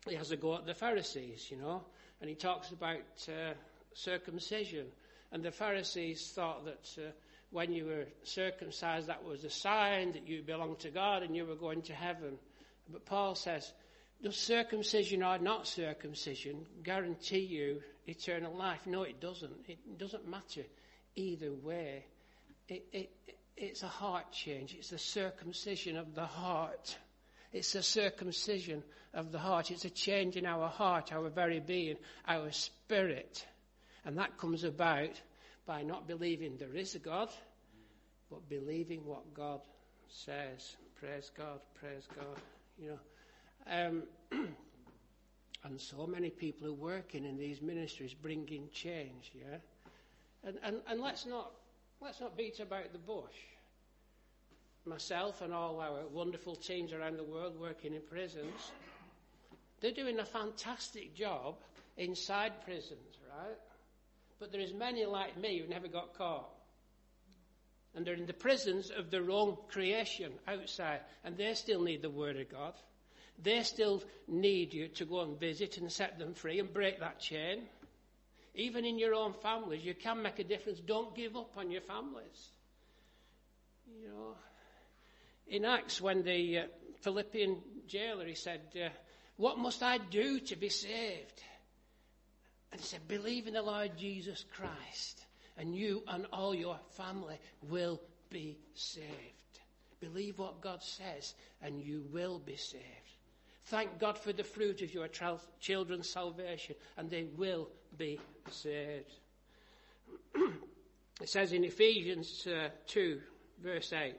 he has a go at the Pharisees, you know, and he talks about uh, circumcision. And the Pharisees thought that uh, when you were circumcised, that was a sign that you belonged to God and you were going to heaven. But Paul says, does circumcision or not circumcision guarantee you eternal life? No, it doesn't. It doesn't matter either way. It, it, it's a heart change. It's the circumcision of the heart. It's a circumcision of the heart. It's a change in our heart, our very being, our spirit. And that comes about by not believing there is a God, but believing what God says. Praise God, praise God. You know, um, and so many people are working in these ministries, bringing change. Yeah, and and, and let's not let's not beat about the bush myself and all our wonderful teams around the world working in prisons, they're doing a fantastic job inside prisons, right? But there is many like me who never got caught. And they're in the prisons of their own creation outside, and they still need the Word of God. They still need you to go and visit and set them free and break that chain. Even in your own families, you can make a difference. Don't give up on your families. You know, in Acts when the uh, Philippian jailer, he said, uh, what must I do to be saved? And he said, believe in the Lord Jesus Christ and you and all your family will be saved. Believe what God says and you will be saved. Thank God for the fruit of your children's salvation and they will be saved. it says in Ephesians uh, 2 verse 8,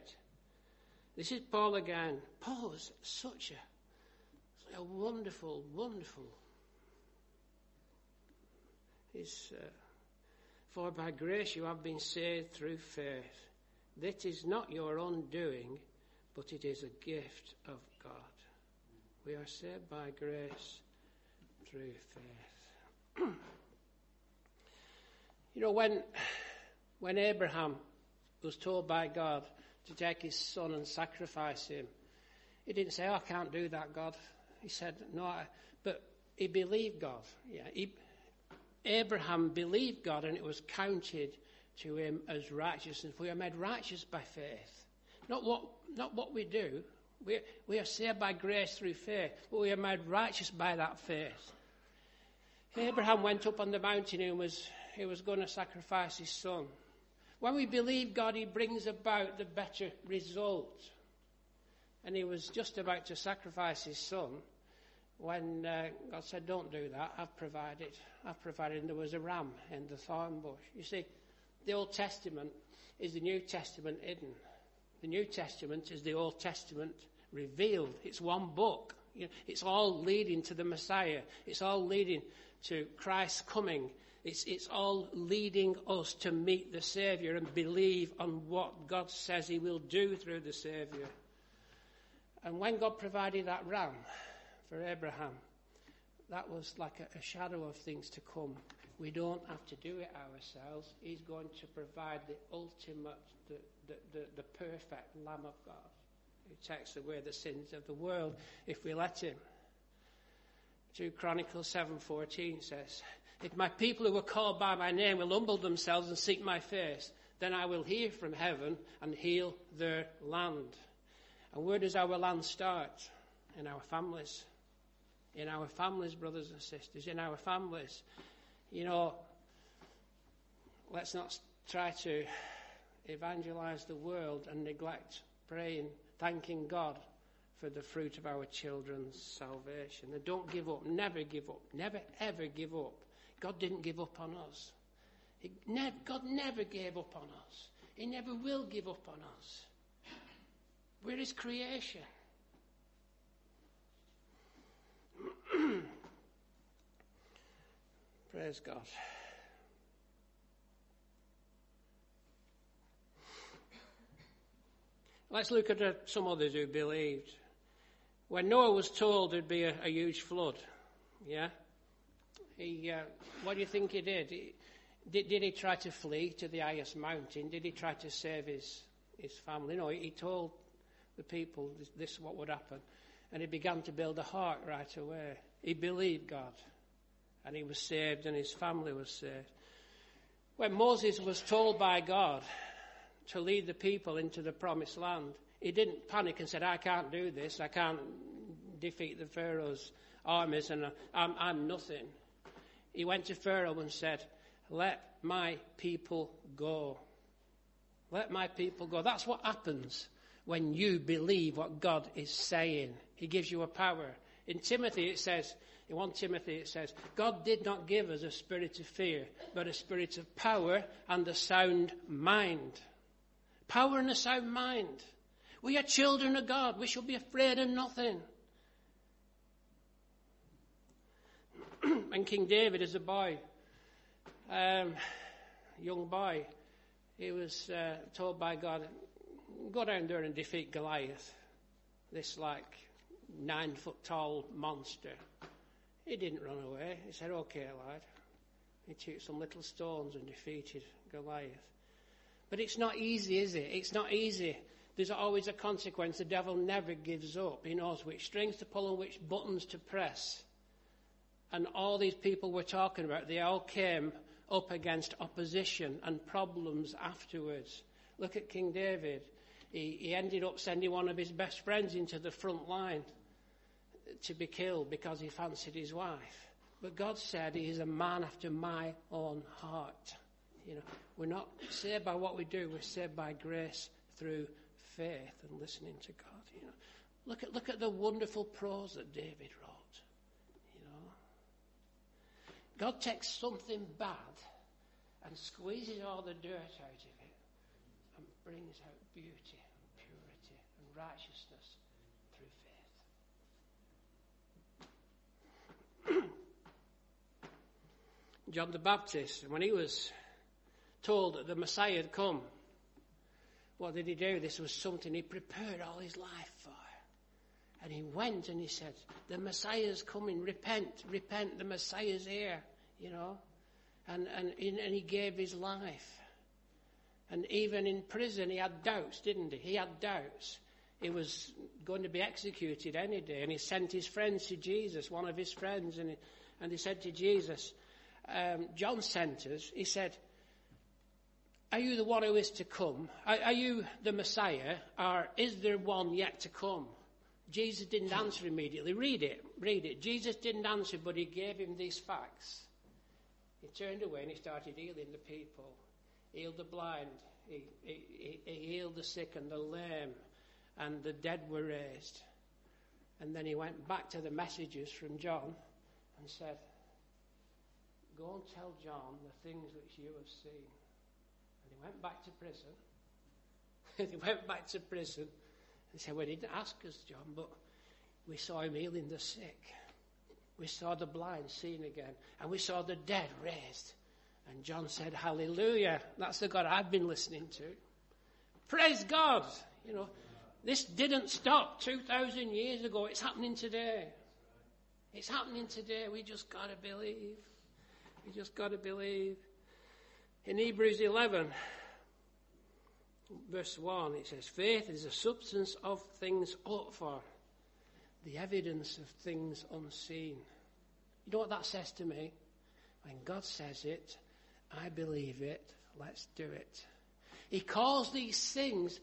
this is Paul again. Paul was such a, a wonderful, wonderful. He's, uh, for by grace you have been saved through faith. That is not your own doing, but it is a gift of God. We are saved by grace through faith. you know, when, when Abraham was told by God, to take his son and sacrifice him. He didn't say, oh, I can't do that, God. He said, no, I, but he believed God. Yeah, he, Abraham believed God and it was counted to him as righteousness. We are made righteous by faith. Not what, not what we do. We, we are saved by grace through faith, but we are made righteous by that faith. Abraham went up on the mountain and was, he was going to sacrifice his son. When we believe God, He brings about the better result. And he was just about to sacrifice his son when uh, God said, Don't do that. I've provided. I've provided. And there was a ram in the thorn bush. You see, the Old Testament is the New Testament hidden. The New Testament is the Old Testament revealed. It's one book. You know, it's all leading to the Messiah. It's all leading to Christ's coming it's, it's all leading us to meet the Saviour and believe on what God says He will do through the Saviour. And when God provided that ram for Abraham, that was like a, a shadow of things to come. We don't have to do it ourselves. He's going to provide the ultimate, the, the, the, the perfect Lamb of God who takes away the sins of the world if we let him. 2 Chronicles 7:14 says, if my people who are called by my name will humble themselves and seek my face, then I will hear from heaven and heal their land. And where does our land start? In our families. In our families, brothers and sisters, in our families. You know, let's not try to evangelize the world and neglect praying, thanking God for the fruit of our children's salvation. And don't give up. Never give up. Never, ever give up. God didn't give up on us. God never gave up on us. He never will give up on us. We're His creation. Praise God. Let's look at uh, some others who believed. When Noah was told there'd be a, a huge flood, yeah, he, uh, what do you think he did? He, did? Did he try to flee to the highest mountain? Did he try to save his, his family? No, he told the people this, this is what would happen. And he began to build a heart right away. He believed God. And he was saved and his family was saved. When Moses was told by God to lead the people into the promised land, he didn't panic and said, I can't do this. I can't defeat the Pharaoh's armies and I'm, I'm nothing. He went to Pharaoh and said, let my people go. Let my people go. That's what happens when you believe what God is saying. He gives you a power. In Timothy it says, in 1 Timothy it says, God did not give us a spirit of fear, but a spirit of power and a sound mind. Power and a sound mind. We are children of God. We shall be afraid of nothing. and King David, as a boy, um, young boy, he was uh, told by God, go down there and defeat Goliath, this like nine foot tall monster. He didn't run away. He said, okay, lad. He took some little stones and defeated Goliath. But it's not easy, is it? It's not easy. There's always a consequence. The devil never gives up. He knows which strings to pull and which buttons to press. And all these people we're talking about, they all came up against opposition and problems afterwards. Look at King David. He, he ended up sending one of his best friends into the front line to be killed because he fancied his wife. But God said he is a man after my own heart. You know, we're not saved by what we do, we're saved by grace through faith and listening to God. You know, look at look at the wonderful prose that David wrote. You know, God takes something bad and squeezes all the dirt out of it and brings out beauty and purity and righteousness through faith. John the Baptist, when he was told that the Messiah had come, what did he do? This was something he prepared all his life for. And he went and he said, the Messiah's coming, repent, repent, the Messiah's here, you know. And, and, and he gave his life. And even in prison, he had doubts, didn't he? He had doubts. He was going to be executed any day. And he sent his friends to Jesus, one of his friends, and he, and he said to Jesus, um, John sent us, he said, are you the one who is to come? Are, are, you the Messiah? Or is there one yet to come? Jesus didn't answer immediately. Read it. Read it. Jesus didn't answer, but he gave him these facts. He turned away and he started healing the people. He healed the blind. He, he, he healed the sick and the lame. And the dead were raised. And then he went back to the messages from John and said, Go and tell John the things which you have seen. And he went back to prison. he went back to prison. He said, Well, he didn't ask us, John, but we saw him healing the sick. We saw the blind seeing again. And we saw the dead raised. And John said, Hallelujah. That's the God I've been listening to. Praise God. You know, this didn't stop 2,000 years ago. It's happening today. It's happening today. We just got to believe. We just got to believe. In Hebrews 11, verse 1, it says, Faith is the substance of things hoped for, the evidence of things unseen. You know what that says to me? When God says it, I believe it, let's do it. He calls these things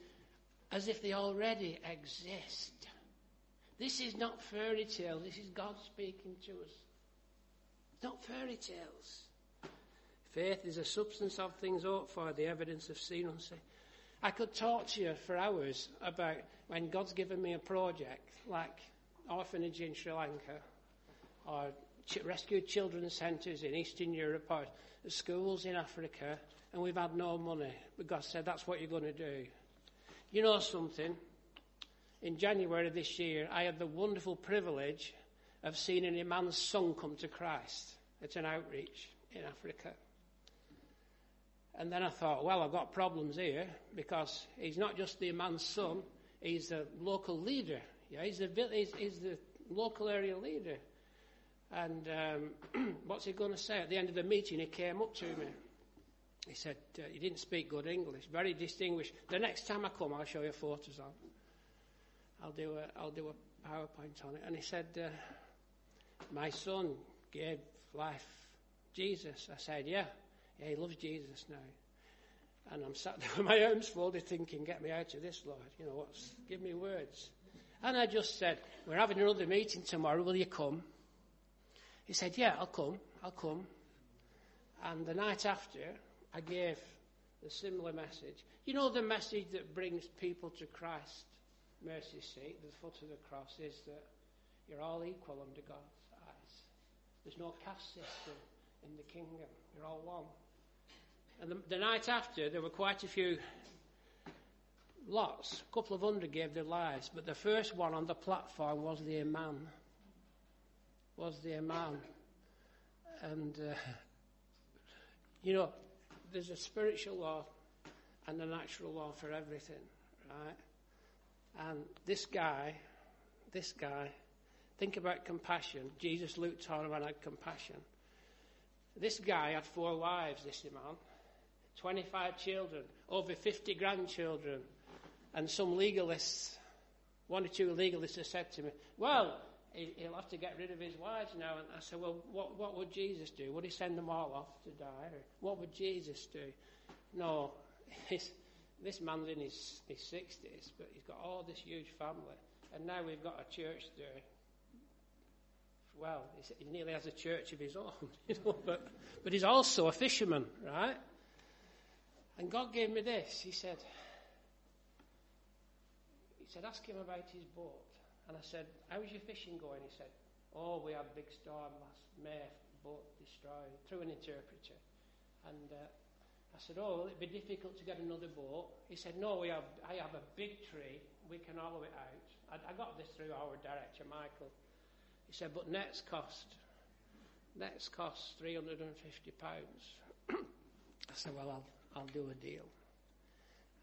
as if they already exist. This is not fairy tale, this is God speaking to us. It's not fairy tales. Faith is a substance of things hoped for, the evidence of seen unseen. I could talk to you for hours about when God's given me a project like orphanage in Sri Lanka or ch- rescued children's centres in Eastern Europe or schools in Africa and we've had no money. But God said, that's what you're going to do. You know something? In January this year, I had the wonderful privilege of seeing imam's son come to Christ. It's an outreach. in Africa. And then I thought, well, I've got problems here because he's not just the man's son, he's a local leader. Yeah, he's the, he's, he's the local area leader. And um, what's he going to say? At the end of the meeting, he came up to me. He said, uh, he didn't speak good English, very distinguished. The next time I come, I'll show you photos of I'll do a, I'll do a PowerPoint on it. And he said, uh, my son gave life Jesus. I said, yeah, yeah, he loves Jesus now. And I'm sat there with my arms folded thinking, get me out of this, Lord. You know, what's, give me words. And I just said, we're having another meeting tomorrow, will you come? He said, yeah, I'll come, I'll come. And the night after, I gave the similar message. You know the message that brings people to Christ, mercy seat, the foot of the cross, is that you're all equal under God's eyes. There's no caste system in the kingdom. You're all one. And the, the night after, there were quite a few lots. A couple of hundred gave their lives, but the first one on the platform was the imam. Was the imam. And, uh, you know, there's a spiritual law and a natural law for everything, right? And this guy, this guy, think about compassion. Jesus looked on him and had compassion. This guy had four wives, this imam, 25 children, over 50 grandchildren, and some legalists, one or two legalists have said to me, well, he'll have to get rid of his wives now. And I said, well, what, what would Jesus do? Would he send them all off to die? Or what would Jesus do? No, this man's in his, his 60s, but he's got all this huge family. And now we've got a church there well, he nearly has a church of his own, you know, but, but he's also a fisherman, right? And God gave me this. He said, he said, ask him about his boat. And I said, how's your fishing going? He said, oh, we had a big storm last May, boat destroyed, through an interpreter. And uh, I said, oh, will it be difficult to get another boat? He said, no, we have, I have a big tree. We can hollow it out. I, I got this through our director, Michael. He said, but nets cost, nets cost £350. I said, well, I'll, I'll do a deal.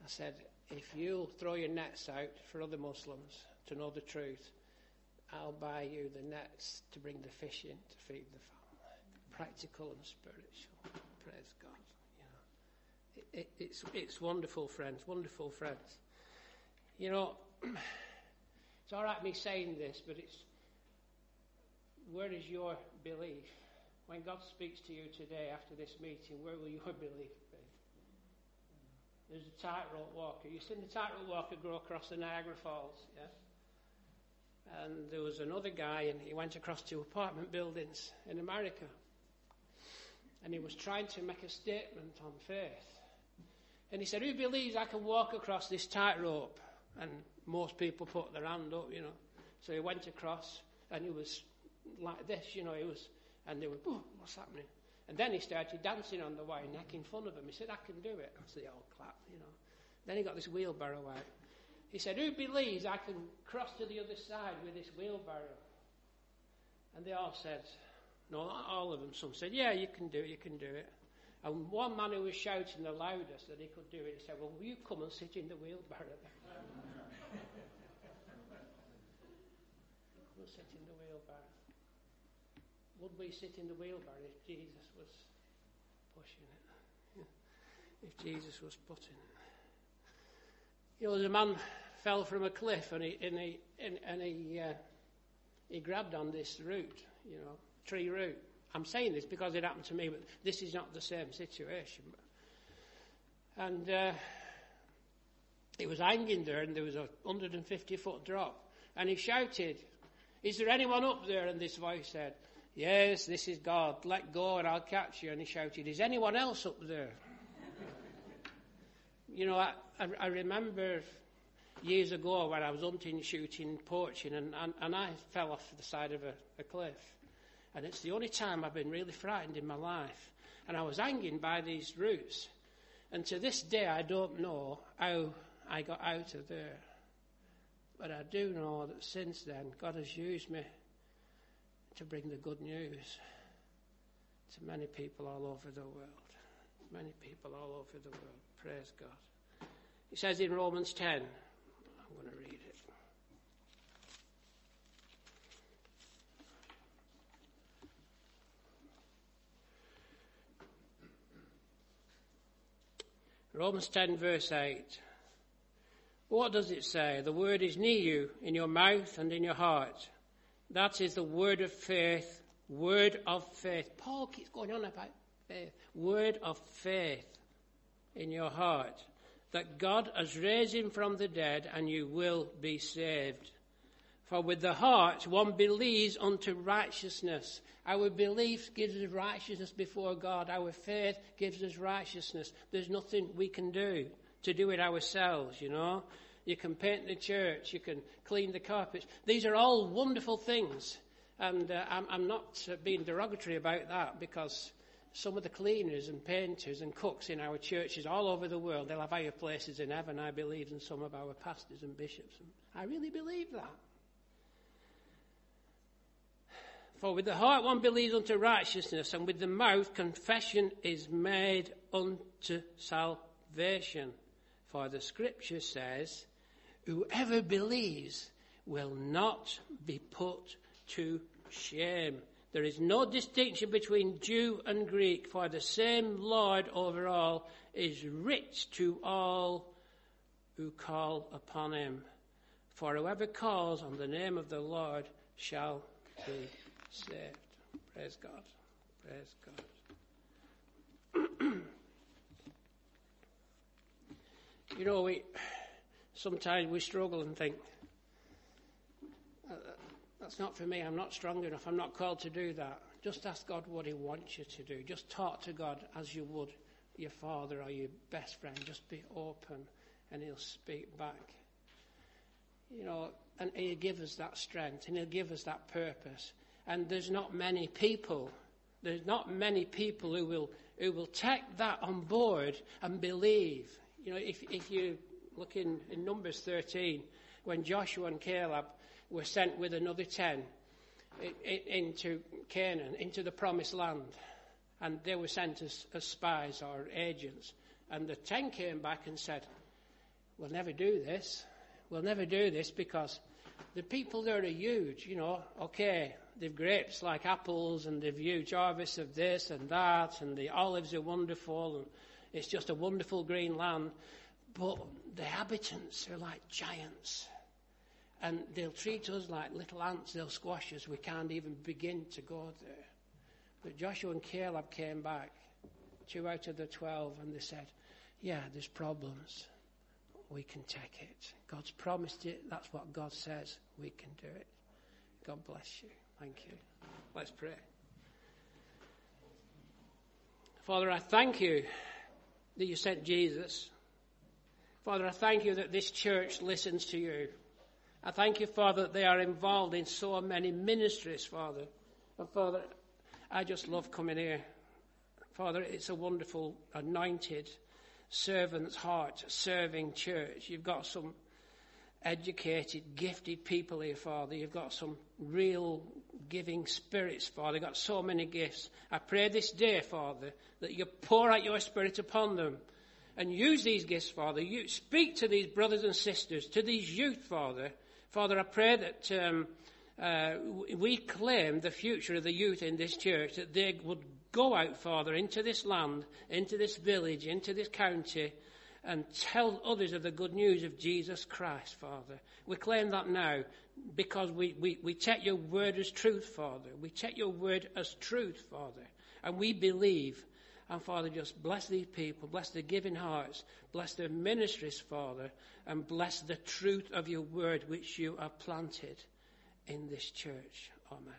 I said, if you throw your nets out for other Muslims to know the truth, I'll buy you the nets to bring the fish in to feed the family. Practical and spiritual. Praise God. You know, it, it, it's, it's wonderful, friends, wonderful friends. You know, it's all right me saying this, but it's where is your belief? When God speaks to you today after this meeting, where will your belief There's a tightrope walker. You've seen the tightrope walker go across the Niagara Falls, yeah? And there was another guy, and he went across two apartment buildings in America. And he was trying to make a statement on faith. And he said, Who believes I can walk across this tightrope? And most people put their hand up, you know. So he went across, and he was like this, you know, he was, and they were, what's happening? And then he started dancing on the way, making fun of them. He said, I can do it. That's the old clap, you know. Then he got this wheelbarrow out. He said, Who believes I can cross to the other side with this wheelbarrow? And they all said, No, not all of them. Some said, Yeah, you can do it, you can do it. And one man who was shouting the loudest that he could do it, he said, Well, will you come and sit in the wheelbarrow? come and sit would we sit in the wheelbarrow if Jesus was pushing it? if Jesus was putting it. You know, the man fell from a cliff and he, and he, and, and he, uh, he grabbed on this root, you know, tree root. I'm saying this because it happened to me, but this is not the same situation. And uh, it was hanging there, and there was a 150 foot drop. And he shouted, Is there anyone up there? And this voice said, Yes, this is God. Let go and I'll catch you. And he shouted, Is anyone else up there? you know, I, I, I, remember years ago when I was hunting, shooting, poaching, and, and, and I fell off the side of a, a cliff. And it's the only time I've been really frightened in my life. And I was hanging by these roots. And to this day, I don't know how I got out of there. But I do know that since then, God has used me to bring the good news. to many people all over the world. Many people all over the world. Praise God. He says in Romans 10, I'm going to read it. Romans 10, verse 8. What does it say? The word is near you, in your mouth and in your heart. That is the word of faith. Word of faith. Paul keeps going on about faith. Word of faith in your heart. That God has raised him from the dead and you will be saved. For with the heart one believes unto righteousness. Our belief gives us righteousness before God. Our faith gives us righteousness. There's nothing we can do to do it ourselves, you know. You can paint the church, you can clean the carpets. These are all wonderful things. And uh, I'm, I'm, not uh, being derogatory about that because some of the cleaners and painters and cooks in our churches all over the world, they'll have higher places in heaven, I believe, than some of our pastors and bishops. I really believe that. For with the heart one believes unto righteousness, and with the mouth confession is made unto salvation. For the scripture says, Whoever believes will not be put to shame. There is no distinction between Jew and Greek, for the same Lord over all is rich to all who call upon him. For whoever calls on the name of the Lord shall be saved. Praise God. Praise God. you know, we sometimes we struggle and think, uh, that's not for me. I'm not strong enough. I'm not called to do that. Just ask God what He wants you to do. Just talk to God as you would your father or your best friend. Just be open and He'll speak back. You know, and He'll give us that strength and He'll give us that purpose. And there's not many people, there's not many people who will, who will take that on board and believe. You know, if, if you look in, in Numbers 13, when Joshua and Caleb were sent with another 10 into Canaan, into the promised land. And they were sent as, as spies or agents. And the 10 came back and said, We'll never do this. We'll never do this because the people there are huge, you know. Okay, they've grapes like apples and they've huge harvests of this and that and the olives are wonderful and it's just a wonderful green land. But the inhabitants are like giants. And they'll treat us like little ants. They'll squash us. We can't even begin to go there. But Joshua and Caleb came back, two out of the twelve, and they said, Yeah, there's problems. We can take it. God's promised it. That's what God says. We can do it. God bless you. Thank you. Let's pray. Father, I thank you that you sent Jesus Father, I thank you that this church listens to you. I thank you, Father, that they are involved in so many ministries, Father. And Father, I just love coming here. Father, it's a wonderful, anointed, servant's heart, serving church. You've got some educated, gifted people here, Father. You've got some real giving spirits, Father. You've got so many gifts. I pray this day, Father, that you pour out your spirit upon them and use these gifts, Father. You speak to these brothers and sisters, to these youth, Father. Father, I pray that um, uh, we claim the future of the youth in this church, that they would go out, Father, into this land, into this village, into this county, and tell others of the good news of Jesus Christ, Father. We claim that now because we, we, we take your word as truth, Father. We take your word as truth, Father. And we believe and Father, just bless these people, bless their giving hearts, bless their ministries, Father, and bless the truth of your word which you have planted in this church. Amen.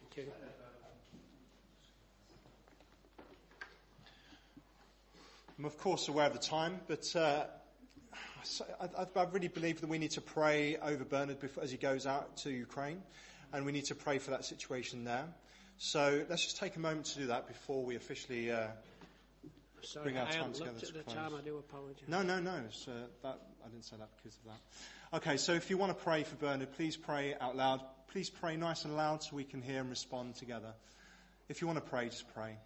Thank you. I'm of course aware of the time, but uh, I, I, really believe that we need to pray over Bernard before, as he goes out to Ukraine and we need to pray for that situation there. So let's just take a moment to do that before we officially uh, Sorry, bring our I time together looked to at the close. time. I do apologise. No, no, no. Uh, that, I didn't say that because of that. Okay, so if you want to pray for Bernard, please pray out loud. Please pray nice and loud so we can hear and respond together. If you want to pray, just pray.